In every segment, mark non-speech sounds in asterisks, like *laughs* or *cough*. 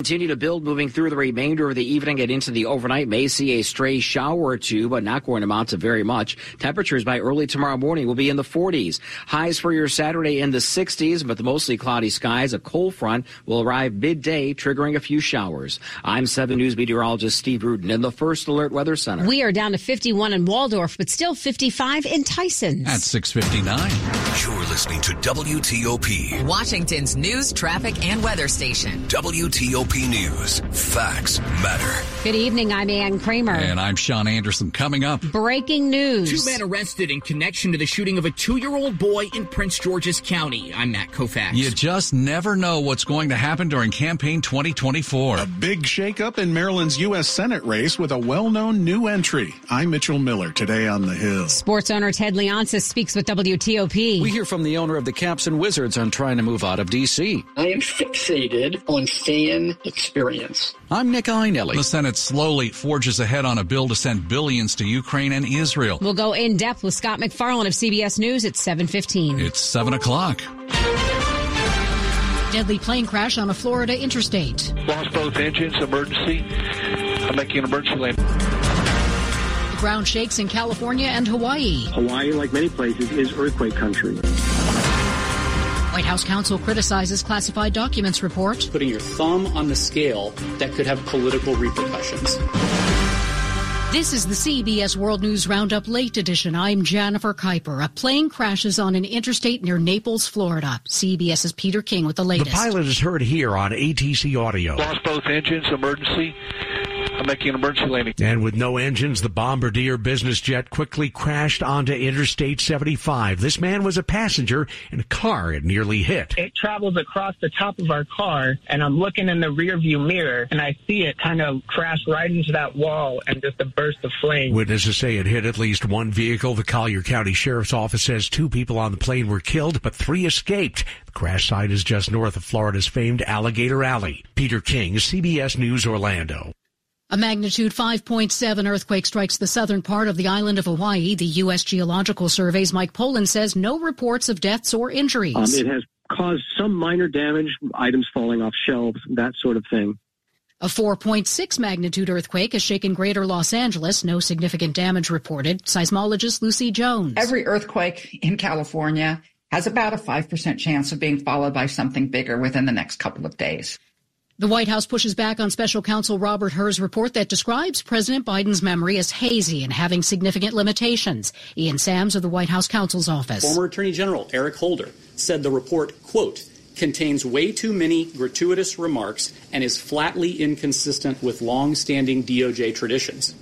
Continue to build moving through the remainder of the evening and into the overnight. May see a stray shower or two, but not going to amount to very much. Temperatures by early tomorrow morning will be in the 40s. Highs for your Saturday in the 60s, but the mostly cloudy skies. A cold front will arrive midday, triggering a few showers. I'm 7 News meteorologist Steve Rudin in the First Alert Weather Center. We are down to 51 in Waldorf, but still 55 in Tysons. At 659. You're listening to WTOP. Washington's news, traffic, and weather station. WTOP News. Facts matter. Good evening. I'm Ann Kramer. And I'm Sean Anderson. Coming up. Breaking news. Two men arrested in connection to the shooting of a two year old boy in Prince George's County. I'm Matt Koufax. You just never know what's going to happen during campaign 2024. A big shakeup in Maryland's U.S. Senate race with a well known new entry. I'm Mitchell Miller today on the Hill. Sports owner Ted Leonsis speaks with WTOP. We hear from the owner of the Caps and Wizards on trying to move out of D.C. I am fixated on fan experience. I'm Nick Iannelli. The Senate slowly forges ahead on a bill to send billions to Ukraine and Israel. We'll go in depth with Scott MacFarlane of CBS News at 7:15. It's 7 o'clock. Deadly plane crash on a Florida interstate. Lost both engines, emergency. I'm making an emergency landing. Ground shakes in California and Hawaii. Hawaii, like many places, is earthquake country. White House counsel criticizes classified documents report. Putting your thumb on the scale that could have political repercussions. This is the CBS World News Roundup Late Edition. I'm Jennifer Kuiper. A plane crashes on an interstate near Naples, Florida. CBS's Peter King with the latest. The pilot is heard here on ATC Audio. Lost both engines, emergency. I'm making an emergency landing. And with no engines, the Bombardier business jet quickly crashed onto Interstate 75. This man was a passenger in a car it nearly hit. It travels across the top of our car, and I'm looking in the rear view mirror, and I see it kind of crash right into that wall and just a burst of flame. Witnesses say it hit at least one vehicle. The Collier County Sheriff's Office says two people on the plane were killed, but three escaped. The crash site is just north of Florida's famed Alligator Alley. Peter King, CBS News Orlando. A magnitude 5.7 earthquake strikes the southern part of the island of Hawaii. The U.S. Geological Survey's Mike Poland says no reports of deaths or injuries. Um, it has caused some minor damage, items falling off shelves, that sort of thing. A 4.6 magnitude earthquake has shaken greater Los Angeles. No significant damage reported. Seismologist Lucy Jones. Every earthquake in California has about a 5% chance of being followed by something bigger within the next couple of days. The White House pushes back on special counsel Robert Hur's report that describes President Biden's memory as hazy and having significant limitations. Ian Sams of the White House counsel's office. Former Attorney General Eric Holder said the report, quote, contains way too many gratuitous remarks and is flatly inconsistent with long-standing DOJ traditions.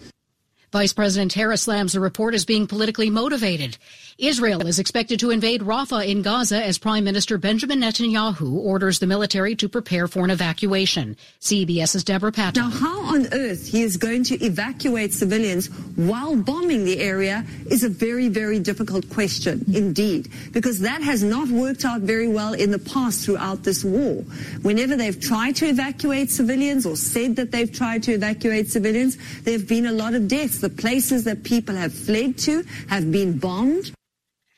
Vice President Harris slams the report as being politically motivated. Israel is expected to invade Rafah in Gaza as Prime Minister Benjamin Netanyahu orders the military to prepare for an evacuation. CBS's Debora Patta. Now, how on earth he is going to evacuate civilians while bombing the area is a very, very difficult question indeed, because that has not worked out very well in the past throughout this war. Whenever they've tried to evacuate civilians or said that they've tried to evacuate civilians, there have been a lot of deaths. The places that people have fled to have been bombed.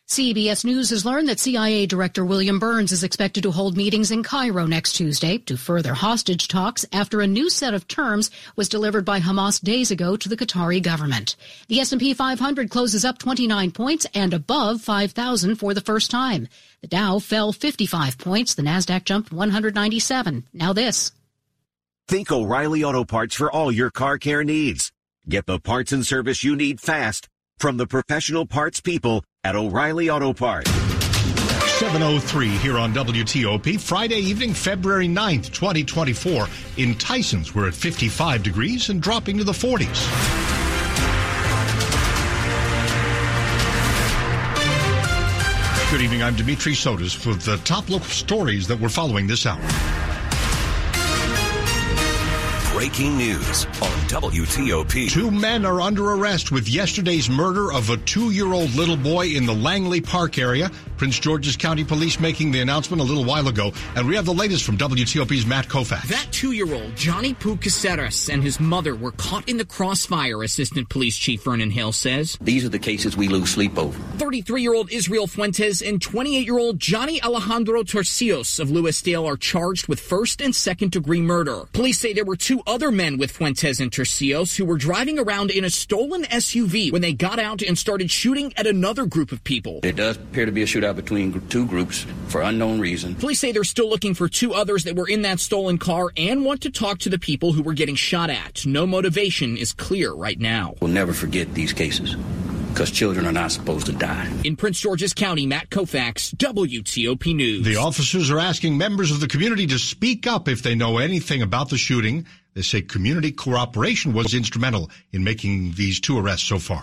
CBS News has learned that CIA Director William Burns is expected to hold meetings in Cairo next Tuesday to further hostage talks after a new set of terms was delivered by Hamas days ago to the Qatari government. The S&P 500 closes up 29 points and above 5,000 for the first time. The Dow fell 55 points. The Nasdaq jumped 197. Now this. Think O'Reilly Auto Parts for all your car care needs. Get the parts and service you need fast from the professional parts people at O'Reilly Auto Parts. 703 here on WTOP, Friday evening, February 9th, 2024. In Tysons, we're at 55 degrees and dropping to the 40s. Good evening, I'm Dimitri Sotis with the top local stories that we're following this hour. Breaking news on WTOP. Two men are under arrest with yesterday's murder of a two year old little boy in the Langley Park area. Prince George's County Police making the announcement a little while ago. And we have the latest from WTOP's Matt Koufax. That two-year-old, Johnny Poo Caceres, and his mother were caught in the crossfire, Assistant Police Chief Vernon Hale says. These are the cases we lose sleep over. 33-year-old Israel Fuentes and 28-year-old Johnny Alejandro Torcios of Lewisdale are charged with first and second degree murder. Police say there were two other men with Fuentes and Tercios who were driving around in a stolen SUV when they got out and started shooting at another group of people. There does appear to be a shootout between two groups for unknown reason. Police say they're still looking for two others that were in that stolen car and want to talk to the people who were getting shot at. No motivation is clear right now. We'll never forget these cases because children are not supposed to die. In Prince George's County, Matt Koufax, WTOP News. The officers are asking members of the community to speak up if they know anything about the shooting. They say community cooperation was instrumental in making these two arrests so far.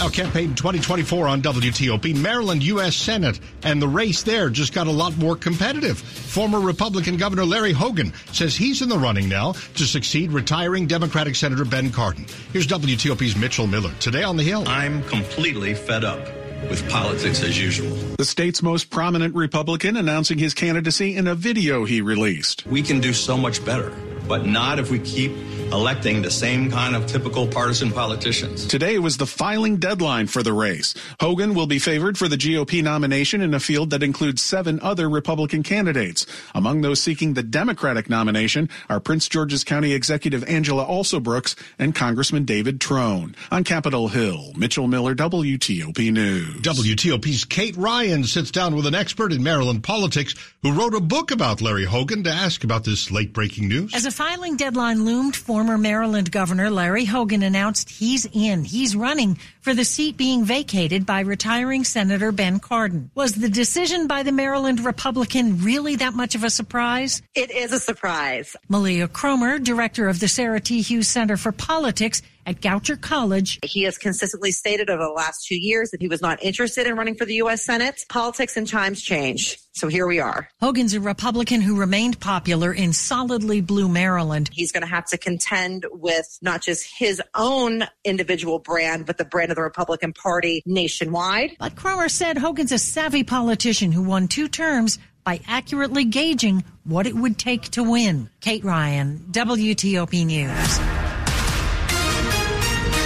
Now, campaign 2024 on WTOP, Maryland U.S. Senate, and the race there just got a lot more competitive. Former Republican Governor Larry Hogan says he's in the running now to succeed retiring Democratic Senator Ben Cardin. Here's WTOP's Mitchell Miller today on the Hill. I'm completely fed up with politics as usual. The state's most prominent Republican announcing his candidacy in a video he released. We can do so much better, but not if we keep electing the same kind of typical partisan politicians. Today was the filing deadline for the race. Hogan will be favored for the GOP nomination in a field that includes seven other Republican candidates. Among those seeking the Democratic nomination are Prince George's County Executive Angela Alsobrooks and Congressman David Trone. On Capitol Hill, Mitchell Miller, WTOP News. WTOP's Kate Ryan sits down with an expert in Maryland politics who wrote a book about Larry Hogan to ask about this late breaking news. As a filing deadline loomed for former Maryland Governor Larry Hogan announced he's in. He's running for the seat being vacated by retiring Senator Ben Cardin. Was the decision by the Maryland Republican really that much of a surprise? It is a surprise. Mileah Kromer, director of the Sarah T. Hughes Center for Politics, at Goucher College. He has consistently stated over the last two years that he was not interested in running for the U.S. Senate. Politics and times change. So here we are. Hogan's a Republican who remained popular in solidly blue Maryland. He's going to have to contend with not just his own individual brand, but the brand of the Republican Party nationwide. But Kromer said Hogan's a savvy politician who won two terms by accurately gauging what it would take to win. Kate Ryan, WTOP News.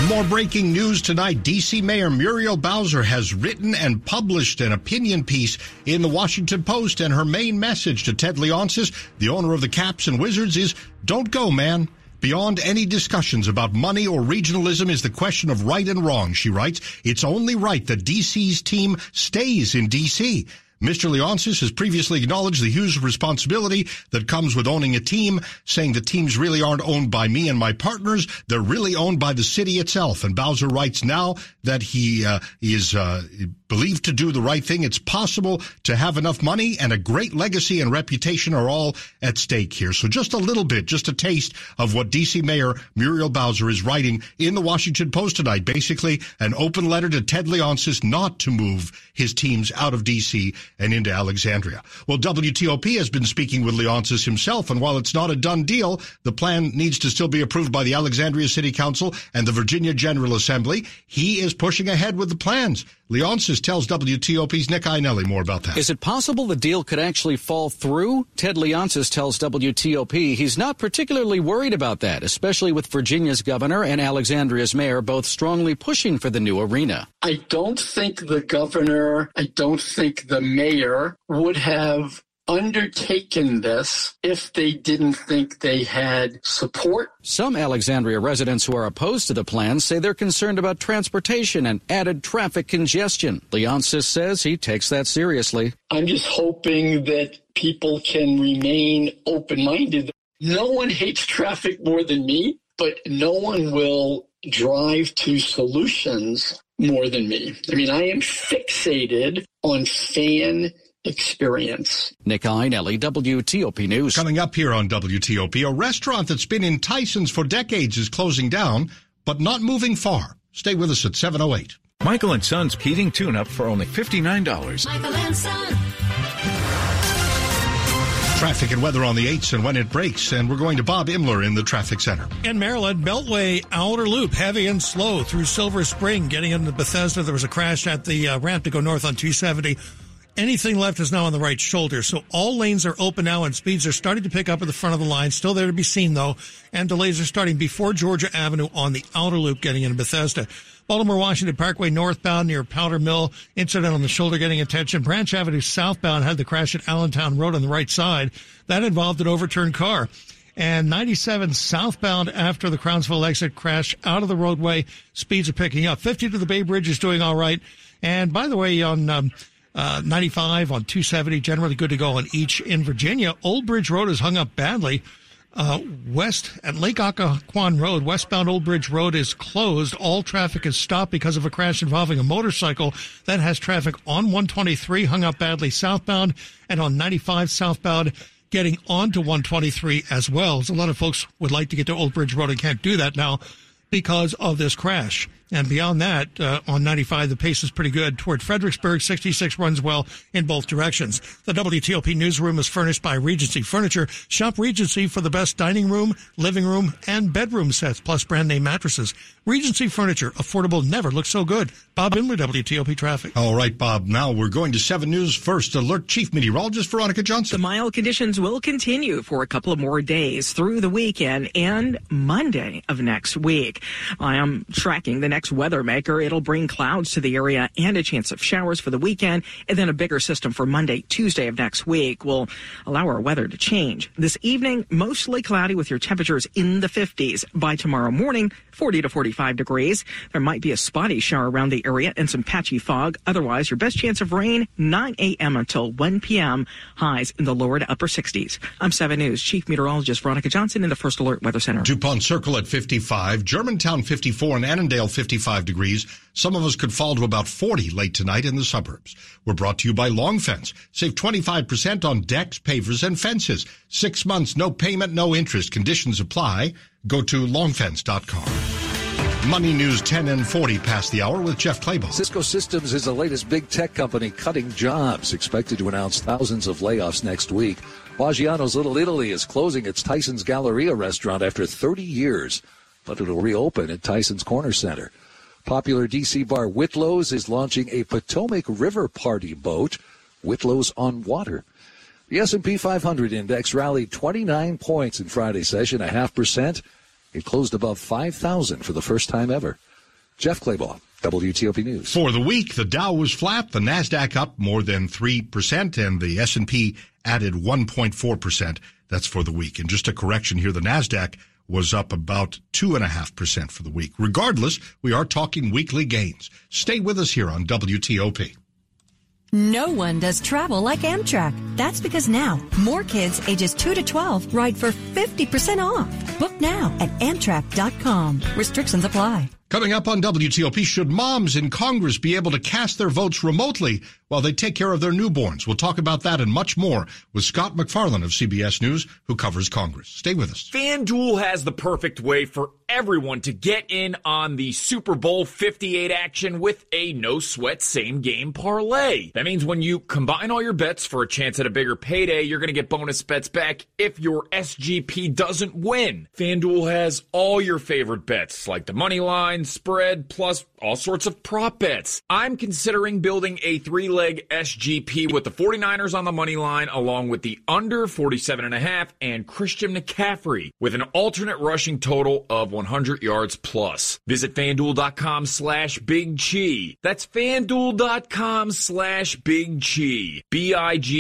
More breaking news tonight. D.C. Mayor Muriel Bowser has written and published an opinion piece in the Washington Post, and her main message to Ted Leonsis, the owner of the Caps and Wizards, is don't go, man. Beyond any discussions about money or regionalism is the question of right and wrong, she writes. It's only right that DC's team stays in DC. Mr. Leonsis has previously acknowledged the huge responsibility that comes with owning a team, saying the teams really aren't owned by me and my partners. They're really owned by the city itself. And Bowser writes now that he uh, is uh, believed to do the right thing. It's possible to have enough money and a great legacy and reputation are all at stake here. So just a little bit, just a taste of what DC Mayor Muriel Bowser is writing in the Washington Post tonight. Basically, an open letter to Ted Leonsis not to move his teams out of DC and into Alexandria. Well, WTOP has been speaking with Leonsis himself, and while it's not a done deal, the plan needs to still be approved by the Alexandria City Council and the Virginia General Assembly. He is pushing ahead with the plans. Leonsis tells WTOP's Nick Iannelli more about that. Is it possible the deal could actually fall through? Ted Leonsis tells WTOP he's not particularly worried about that, especially with Virginia's governor and Alexandria's mayor both strongly pushing for the new arena. I don't think the governor, I don't think the mayor would have undertaken this if they didn't think they had support. Some Alexandria residents who are opposed to the plan say they're concerned about transportation and added traffic congestion. Leonsis says he takes that seriously. I'm just hoping that people can remain open minded. No one hates traffic more than me, but no one will drive to solutions more than me. I mean, I am fixated on fan experience. Nick Iannelli, WTOP News. Coming up here on WTOP, a restaurant that's been in Tysons for decades is closing down, but not moving far. Stay with us at 708. Michael and Son's heating tune-up for only $59. Michael and Son. Traffic and weather on the 8s and when it breaks. And we're going to Bob Imler in the traffic center. In Maryland, Beltway outer loop, heavy and slow through Silver Spring. Getting into Bethesda, there was a crash at the uh, ramp to go north on 270. Anything left is now on the right shoulder. So all lanes are open now and speeds are starting to pick up at the front of the line. Still there to be seen though. And delays are starting before Georgia Avenue on the outer loop getting into Bethesda. Baltimore Washington Parkway northbound near Powder Mill. Incident on the shoulder getting attention. Branch Avenue southbound had the crash at Allentown Road on the right side. That involved an overturned car. And 97 southbound after the Crownsville exit crash out of the roadway. Speeds are picking up. 50 to the Bay Bridge is doing all right. And by the way, on um, uh, 95 on 270, generally good to go on each in Virginia. Old Bridge Road is hung up badly. Uh, west at Lake Occoquan Road, westbound Old Bridge Road is closed. All traffic is stopped because of a crash involving a motorcycle that has traffic on 123 hung up badly southbound and on 95 southbound getting onto 123 as well. So a lot of folks would like to get to Old Bridge Road and can't do that now because of this crash. And beyond that, uh, on 95, the pace is pretty good. Toward Fredericksburg, 66 runs well in both directions. The WTOP newsroom is furnished by Regency Furniture. Shop Regency for the best dining room, living room, and bedroom sets, plus brand name mattresses. Regency Furniture, affordable, never looks so good. Bob Imler, WTOP Traffic. All right, Bob. Now we're going to 7 News first. Alert Chief Meteorologist Veronica Johnson. The mild conditions will continue for a couple of more days through the weekend and Monday of next week. I am tracking the next weather maker. It'll bring clouds to the area and a chance of showers for the weekend. And then a bigger system for Monday, Tuesday of next week will allow our weather to change. This evening, mostly cloudy with your temperatures in the 50s. By tomorrow morning, 40 to 45 degrees. There might be a spotty shower around the area and some patchy fog. Otherwise, your best chance of rain 9 a.m. until 1 p.m. Highs in the lower to upper 60s. I'm 7 News Chief Meteorologist Veronica Johnson in the First Alert Weather Center. DuPont Circle at 55, Germantown 54, and Annandale 55 degrees. Some of us could fall to about 40 late tonight in the suburbs. We're brought to you by Long Fence. Save 25% on decks, pavers, and fences. Six months, no payment, no interest. Conditions apply. Go to longfence.com. Money News 10 and 40 past the hour with Jeff Clabaugh. Cisco Systems is the latest big tech company cutting jobs, expected to announce thousands of layoffs next week. Maggiano's Little Italy is closing its Tysons Galleria restaurant after 30 years, but it'll reopen at Tysons Corner Center. Popular DC bar Whitlow's is launching a Potomac River party boat, Whitlow's on Water. The S&P 500 index rallied 29 points in Friday's session, a half percent. It closed above 5,000 for the first time ever. Jeff Clabaugh, WTOP News. For the week, the Dow was flat, the Nasdaq up more than 3%, and the S&P added 1.4%. That's for the week. And just a correction here, the Nasdaq was up about 2.5% for the week. Regardless, we are talking weekly gains. Stay with us here on WTOP. No one does travel like Amtrak. That's because now more kids ages 2 to 12 ride for 50% off. Book now at Amtrak.com. Restrictions apply. Coming up on WTOP, should moms in Congress be able to cast their votes remotely while they take care of their newborns? We'll talk about that and much more with Scott MacFarlane of CBS News, who covers Congress. Stay with us. FanDuel has the perfect way for everyone to get in on the Super Bowl 58 action with a no sweat same game parlay. That means when you combine all your bets for a chance at a bigger payday, you're going to get bonus bets back if your SGP doesn't win. FanDuel has all your favorite bets like the money line, spread, plus all sorts of prop bets. I'm considering building a three leg SGP with the 49ers on the money line along with the under 47 and a half and Christian McCaffrey with an alternate rushing total of 100 yards plus. Visit fanduel.com slash big chi. That's fanduel.com slash big chi. B-I-G-C-H-E-E.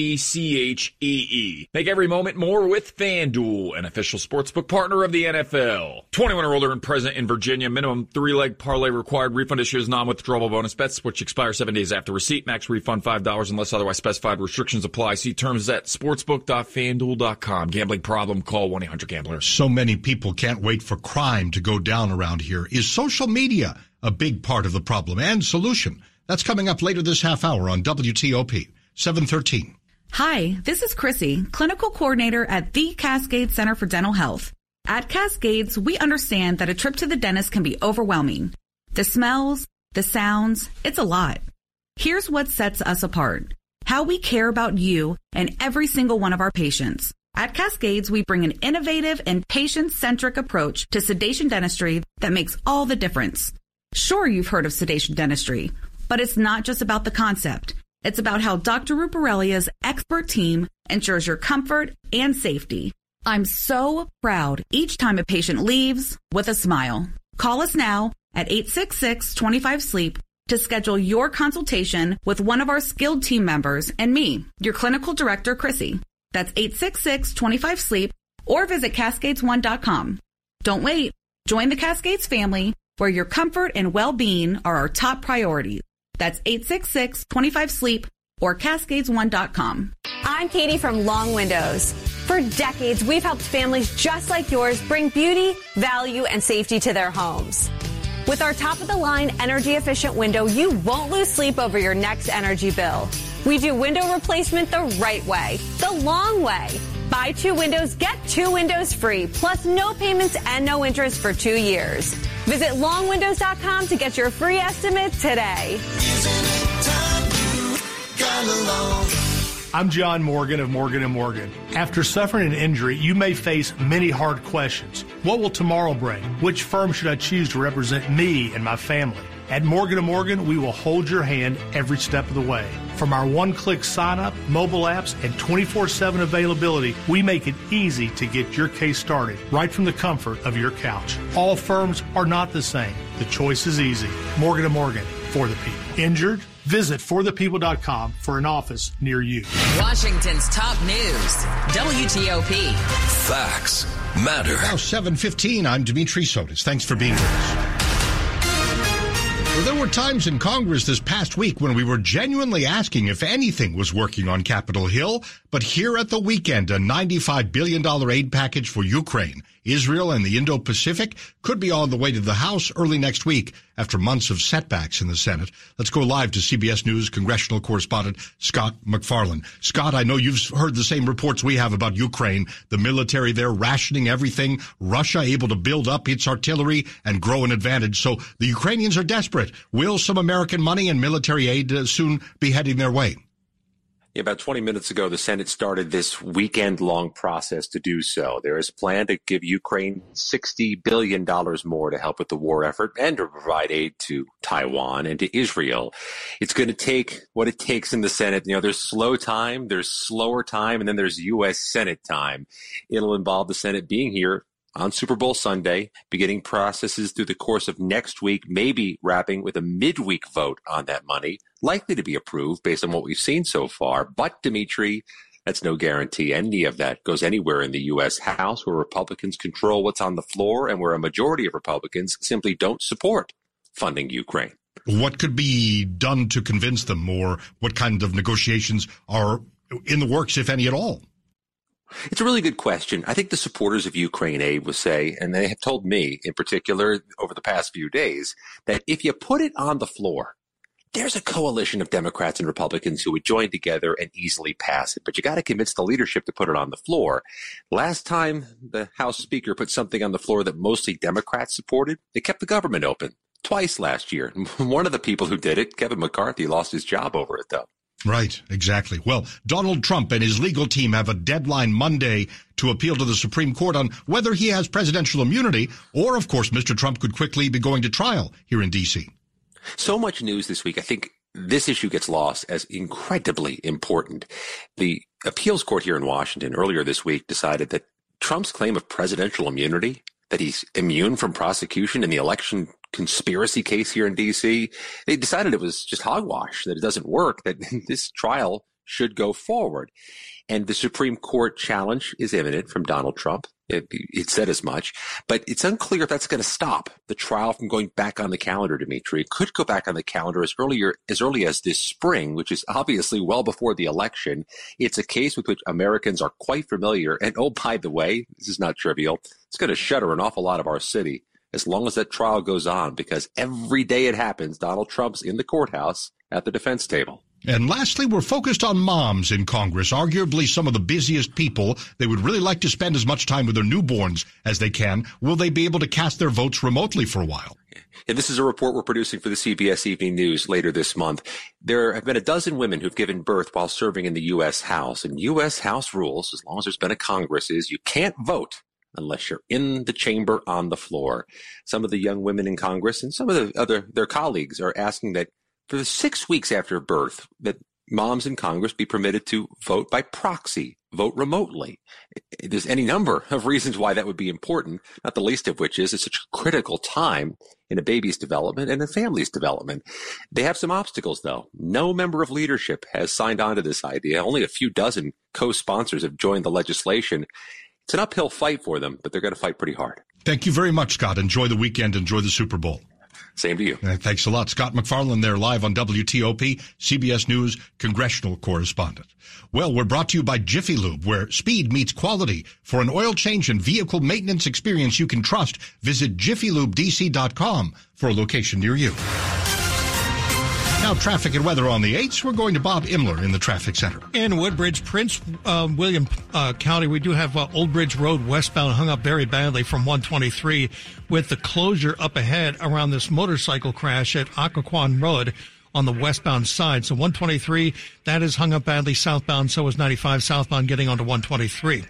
Make every moment more with FanDuel, an official sportsbook partner of the NFL. 21 or older and present in Virginia. Minimum three leg parlay required. Refund issues non-withdrawable bonus bets, which expire seven days after receipt. Max refund $5 unless otherwise specified. Restrictions apply. See terms at sportsbook.fanduel.com. Gambling problem? Call 1-800-GAMBLER. So many people can't wait for crime to go down around here. Is social media a big part of the problem and solution? That's coming up later this half hour on WTOP 713. Hi, this is Chrissy, clinical coordinator at the Cascade Center for Dental Health. At Cascades, we understand that a trip to the dentist can be overwhelming. The smells, the sounds, it's a lot. Here's what sets us apart. how we care about you and every single one of our patients. At Cascades, we bring an innovative and patient-centric approach to sedation dentistry that makes all the difference. Sure, you've heard of sedation dentistry, but it's not just about the concept. It's about how Dr. Ruparelia's expert team ensures your comfort and safety. I'm so proud each time a patient leaves with a smile. Call us now at 866-25-SLEEP to schedule your consultation with one of our skilled team members and me, your clinical director, Chrissy. That's 866-25-SLEEP or visit cascades1.com. Don't wait. Join the Cascades family where your comfort and well-being are our top priorities. That's 866-25-SLEEP or cascades1.com. I'm Katie from Long Windows. For decades, we've helped families just like yours bring beauty, value, and safety to their homes. With our top of the line energy efficient window, you won't lose sleep over your next energy bill. We do window replacement the right way, the long way. Buy two windows, get two windows free, plus no payments and no interest for two years. Visit longwindows.com to get your free estimate today. I'm John Morgan of Morgan & Morgan. After suffering an injury, you may face many hard questions. What will tomorrow bring? Which firm should I choose to represent me and my family? At Morgan & Morgan, we will hold your hand every step of the way. From our one-click sign-up, mobile apps, and 24-7 availability, we make it easy to get your case started right from the comfort of your couch. All firms are not the same. The choice is easy. Morgan & Morgan, for the people. Injured? Visit forthepeople.com for an office near you. Washington's top news, WTOP. Facts matter. Now 7:15. I'm Dimitri Sotis. Thanks for being with us. Well, there were times in Congress this past week when we were genuinely asking if anything was working on Capitol Hill, but here at the weekend, a $95 billion aid package for Ukraine, Israel, and the Indo-Pacific could be on the way to the House early next week after months of setbacks in the Senate. Let's go live to CBS News congressional correspondent Scott MacFarlane. Scott, I know you've heard the same reports we have about Ukraine, the military there rationing everything, Russia able to build up its artillery and grow an advantage. So the Ukrainians are desperate. Will some American money and military aid uh, soon be heading their way? About 20 minutes ago, the Senate started this weekend long process to do so. There is a plan to give Ukraine $60 billion more to help with the war effort and to provide aid to Taiwan and to Israel. It's going to take what it takes in the Senate. You know, there's slow time, there's slower time, and then there's U.S. Senate time. It'll involve the Senate being here on Super Bowl Sunday, beginning processes through the course of next week, maybe wrapping with a midweek vote on that money, likely to be approved based on what we've seen so far. But Dimitri, that's no guarantee any of that goes anywhere in the U.S. House where Republicans control what's on the floor and where a majority of Republicans simply don't support funding Ukraine. What could be done to convince them, or what kind of negotiations are in the works, if any at all? It's a really good question. I think the supporters of Ukraine aid will say, and they have told me in particular over the past few days, that if you put it on the floor, there's a coalition of Democrats and Republicans who would join together and easily pass it. But you got to convince the leadership to put it on the floor. Last time the House Speaker put something on the floor that mostly Democrats supported, it kept the government open twice last year. *laughs* One of the people who did it, Kevin McCarthy, lost his job over it though. Right, exactly. Well, Donald Trump and his legal team have a deadline Monday to appeal to the Supreme Court on whether he has presidential immunity, or, of course, Mr. Trump could quickly be going to trial here in D.C. So much news this week. I think this issue gets lost as incredibly important. The appeals court here in Washington earlier this week decided that Trump's claim of presidential immunity, that he's immune from prosecution in the election conspiracy case here in DC, they decided it was just hogwash, that it doesn't work, that *laughs* this trial should go forward. And the Supreme Court challenge is imminent from Donald Trump. It, it said as much, but it's unclear if that's going to stop the trial from going back on the calendar, Dimitri. It could go back on the calendar as earlier, as early as this spring, which is obviously well before the election. It's a case with which Americans are quite familiar. And oh, by the way, this is not trivial. It's going to shudder an awful lot of our city as long as that trial goes on, because every day it happens, Donald Trump's in the courthouse at the defense table. And lastly, we're focused on moms in Congress, arguably some of the busiest people. They would really like to spend as much time with their newborns as they can. Will they be able to cast their votes remotely for a while? And this is a report we're producing for the CBS Evening News later this month. There have been a dozen women who've given birth while serving in the U.S. House. And U.S. House rules, as long as there's been a Congress, is you can't vote unless you're in the chamber on the floor. Some of the young women in Congress and some of the other their colleagues are asking that for the six weeks after birth, that moms in Congress be permitted to vote by proxy, vote remotely. There's any number of reasons why that would be important, not the least of which is it's such a critical time in a baby's development and a family's development. They have some obstacles though. No member of leadership has signed on to this idea. Only a few dozen co-sponsors have joined the legislation. It's an uphill fight for them, but they're going to fight pretty hard. Thank you very much, Scott. Enjoy the weekend. Enjoy the Super Bowl. Same to you. Uh, thanks a lot. Scott MacFarlane there live on WTOP, CBS News congressional correspondent. Well, we're brought to you by Jiffy Lube, where speed meets quality. For an oil change and vehicle maintenance experience you can trust, visit jiffylubedc.com for a location near you. Now, traffic and weather on the 8s. We're going to Bob Imler in the traffic center. In Woodbridge, Prince uh, William uh, County, we do have uh, Old Bridge Road westbound hung up very badly from 123 with the closure up ahead around this motorcycle crash at Occoquan Road on the westbound side. So 123, that is hung up badly southbound. So is 95 southbound getting onto 123.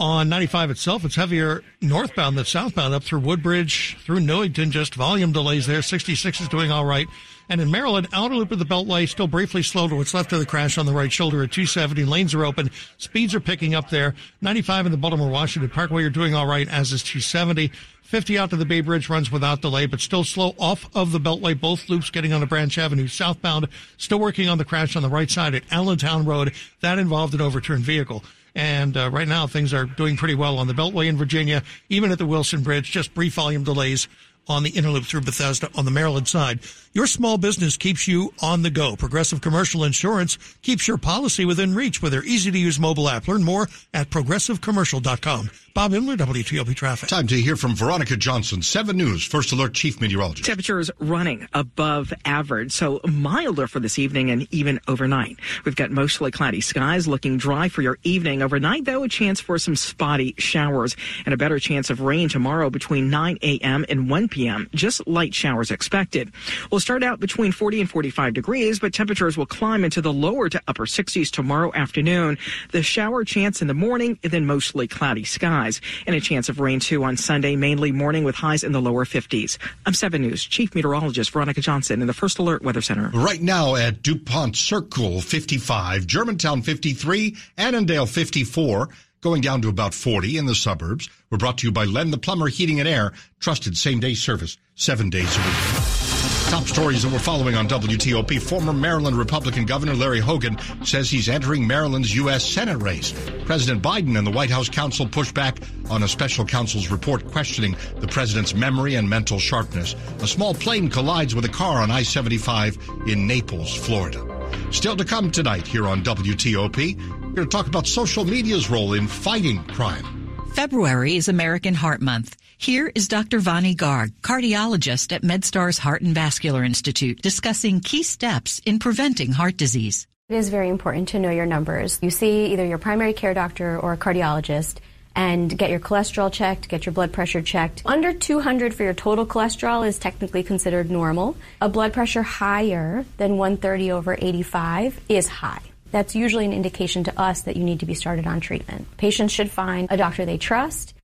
On 95 itself, it's heavier northbound than southbound up through Woodbridge, through Newington, just volume delays there. 66 is doing all right. And in Maryland, outer loop of the Beltway still briefly slow to what's left of the crash on the right shoulder at 270. Lanes are open. Speeds are picking up there. 95 in the Baltimore Washington Parkway, you're doing all right, as is 270. 50 out to the Bay Bridge runs without delay, but still slow off of the Beltway. Both loops getting on the Branch Avenue southbound. Still working on the crash on the right side at Allentown Road. That involved an overturned vehicle. And uh, right now, things are doing pretty well on the Beltway in Virginia, even at the Wilson Bridge. Just brief volume delays on the inner loop through Bethesda on the Maryland side. Your small business keeps you on the go. Progressive Commercial Insurance keeps your policy within reach with their easy to use mobile app. Learn more at progressivecommercial.com. Bob Imler, WTOP Traffic. Time to hear from Veronica Johnson, 7 News, First Alert Chief Meteorologist. Temperatures running above average, so milder for this evening and even overnight. We've got mostly cloudy skies looking dry for your evening. Overnight, though, a chance for some spotty showers and a better chance of rain tomorrow between 9 a.m. and 1 p.m. Just light showers expected. We'll start out between 40 and 45 degrees, but temperatures will climb into the lower to upper 60s tomorrow afternoon. The shower chance in the morning, then mostly cloudy skies skies and a chance of rain too on Sunday, mainly morning with highs in the lower 50s. I'm 7 News Chief Meteorologist Veronica Johnson in the First Alert Weather Center. Right now at DuPont Circle 55, Germantown 53, Annandale 54 going down to about 40 in the suburbs. We're brought to you by Len the Plumber Heating and Air, trusted same day service, seven days a week. Top stories that we're following on WTOP. Former Maryland Republican Governor Larry Hogan says he's entering Maryland's U.S. Senate race. President Biden and the White House counsel pushed back on a special counsel's report questioning the president's memory and mental sharpness. A small plane collides with a car on I-75 in Naples, Florida. Still to come tonight here on WTOP, we're going to talk about social media's role in fighting crime. February is American Heart Month. Here is Dr. Vani Garg, cardiologist at MedStar's Heart and Vascular Institute, discussing key steps in preventing heart disease. It is very important to know your numbers. You see either your primary care doctor or a cardiologist and get your cholesterol checked, get your blood pressure checked. Under 200 for your total cholesterol is technically considered normal. A blood pressure higher than 130 over 85 is high. That's usually an indication to us that you need to be started on treatment. Patients should find a doctor they trust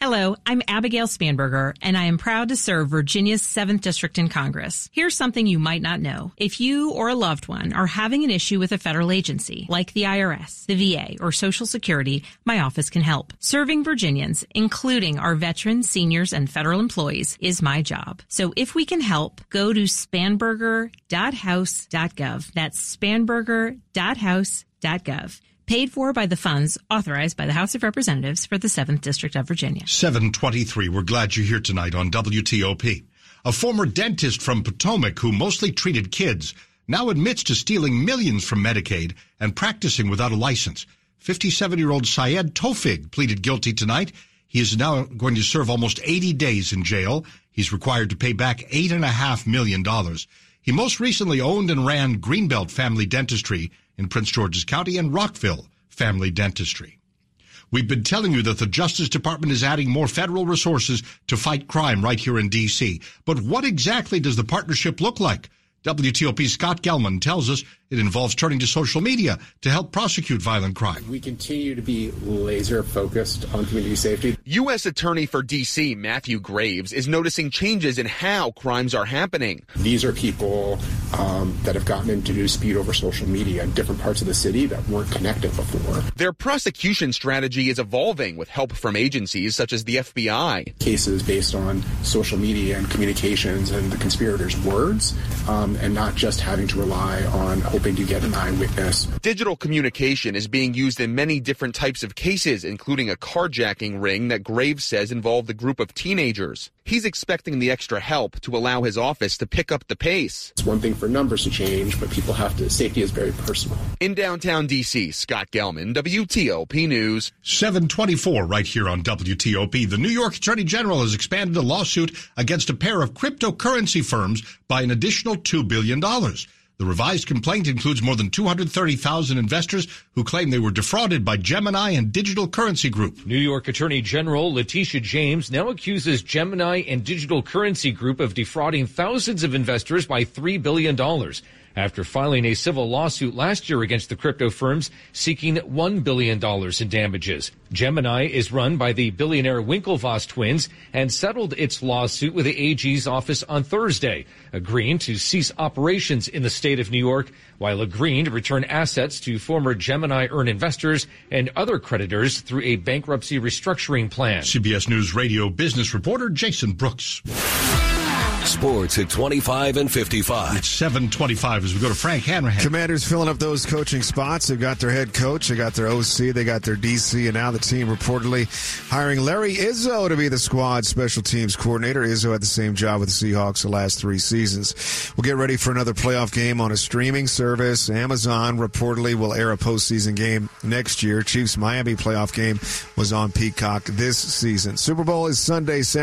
Hello, I'm Abigail Spanberger, and I am proud to serve Virginia's 7th District in Congress. Here's something you might not know. If you or a loved one are having an issue with a federal agency, like the IRS, the VA, or Social Security, my office can help. Serving Virginians, including our veterans, seniors, and federal employees, is my job. So if we can help, go to spanberger.house.gov. That's spanberger.house.gov paid for by the funds authorized by the House of Representatives for the 7th District of Virginia. 723. We're glad you're here tonight on WTOP. A former dentist from Potomac who mostly treated kids now admits to stealing millions from Medicaid and practicing without a license. 57-year-old Syed Tofig pleaded guilty tonight. He is now going to serve almost 80 days in jail. He's required to pay back $8.5 million. He most recently owned and ran Greenbelt Family Dentistry in Prince George's County and Rockville Family Dentistry. We've been telling you that the Justice Department is adding more federal resources to fight crime right here in D.C. But what exactly does the partnership look like? WTOP Scott Gelman tells us it involves turning to social media to help prosecute violent crime. We continue to be laser focused on community safety. U.S. Attorney for D.C. Matthew Graves is noticing changes in how crimes are happening. These are people um, that have gotten into dispute over social media in different parts of the city that weren't connected before. Their prosecution strategy is evolving with help from agencies such as the FBI. Cases based on social media and communications and the conspirators' words. Um, and not just having to rely on hoping to get an eyewitness. Digital communication is being used in many different types of cases, including a carjacking ring that Graves says involved a group of teenagers. He's expecting the extra help to allow his office to pick up the pace. It's one thing for numbers to change, but people have to, safety is very personal. In downtown D.C., Scott Gelman, WTOP News. 724 right here on WTOP. The New York Attorney General has expanded a lawsuit against a pair of cryptocurrency firms by an additional $2 billion. The revised complaint includes more than 230,000 investors who claim they were defrauded by Gemini and Digital Currency Group. New York Attorney General Letitia James now accuses Gemini and Digital Currency Group of defrauding thousands of investors by $3 billion after filing a civil lawsuit last year against the crypto firms seeking $1 billion in damages. Gemini is run by the billionaire Winklevoss twins and settled its lawsuit with the AG's office on Thursday, agreeing to cease operations in the state of New York while agreeing to return assets to former Gemini Earn investors and other creditors through a bankruptcy restructuring plan. CBS News radio business reporter Jason Brooks. Sports at 25 and 55. It's 725 as we go to Frank Hanrahan. Commanders filling up those coaching spots. They've got their head coach, they got their OC, they got their DC, and now the team reportedly hiring Larry Izzo to be the squad special teams coordinator. Izzo had the same job with the Seahawks the last three seasons. We'll get ready for another playoff game on a streaming service. Amazon reportedly will air a postseason game next year. Chiefs Miami playoff game was on Peacock this season. Super Bowl is Sunday, San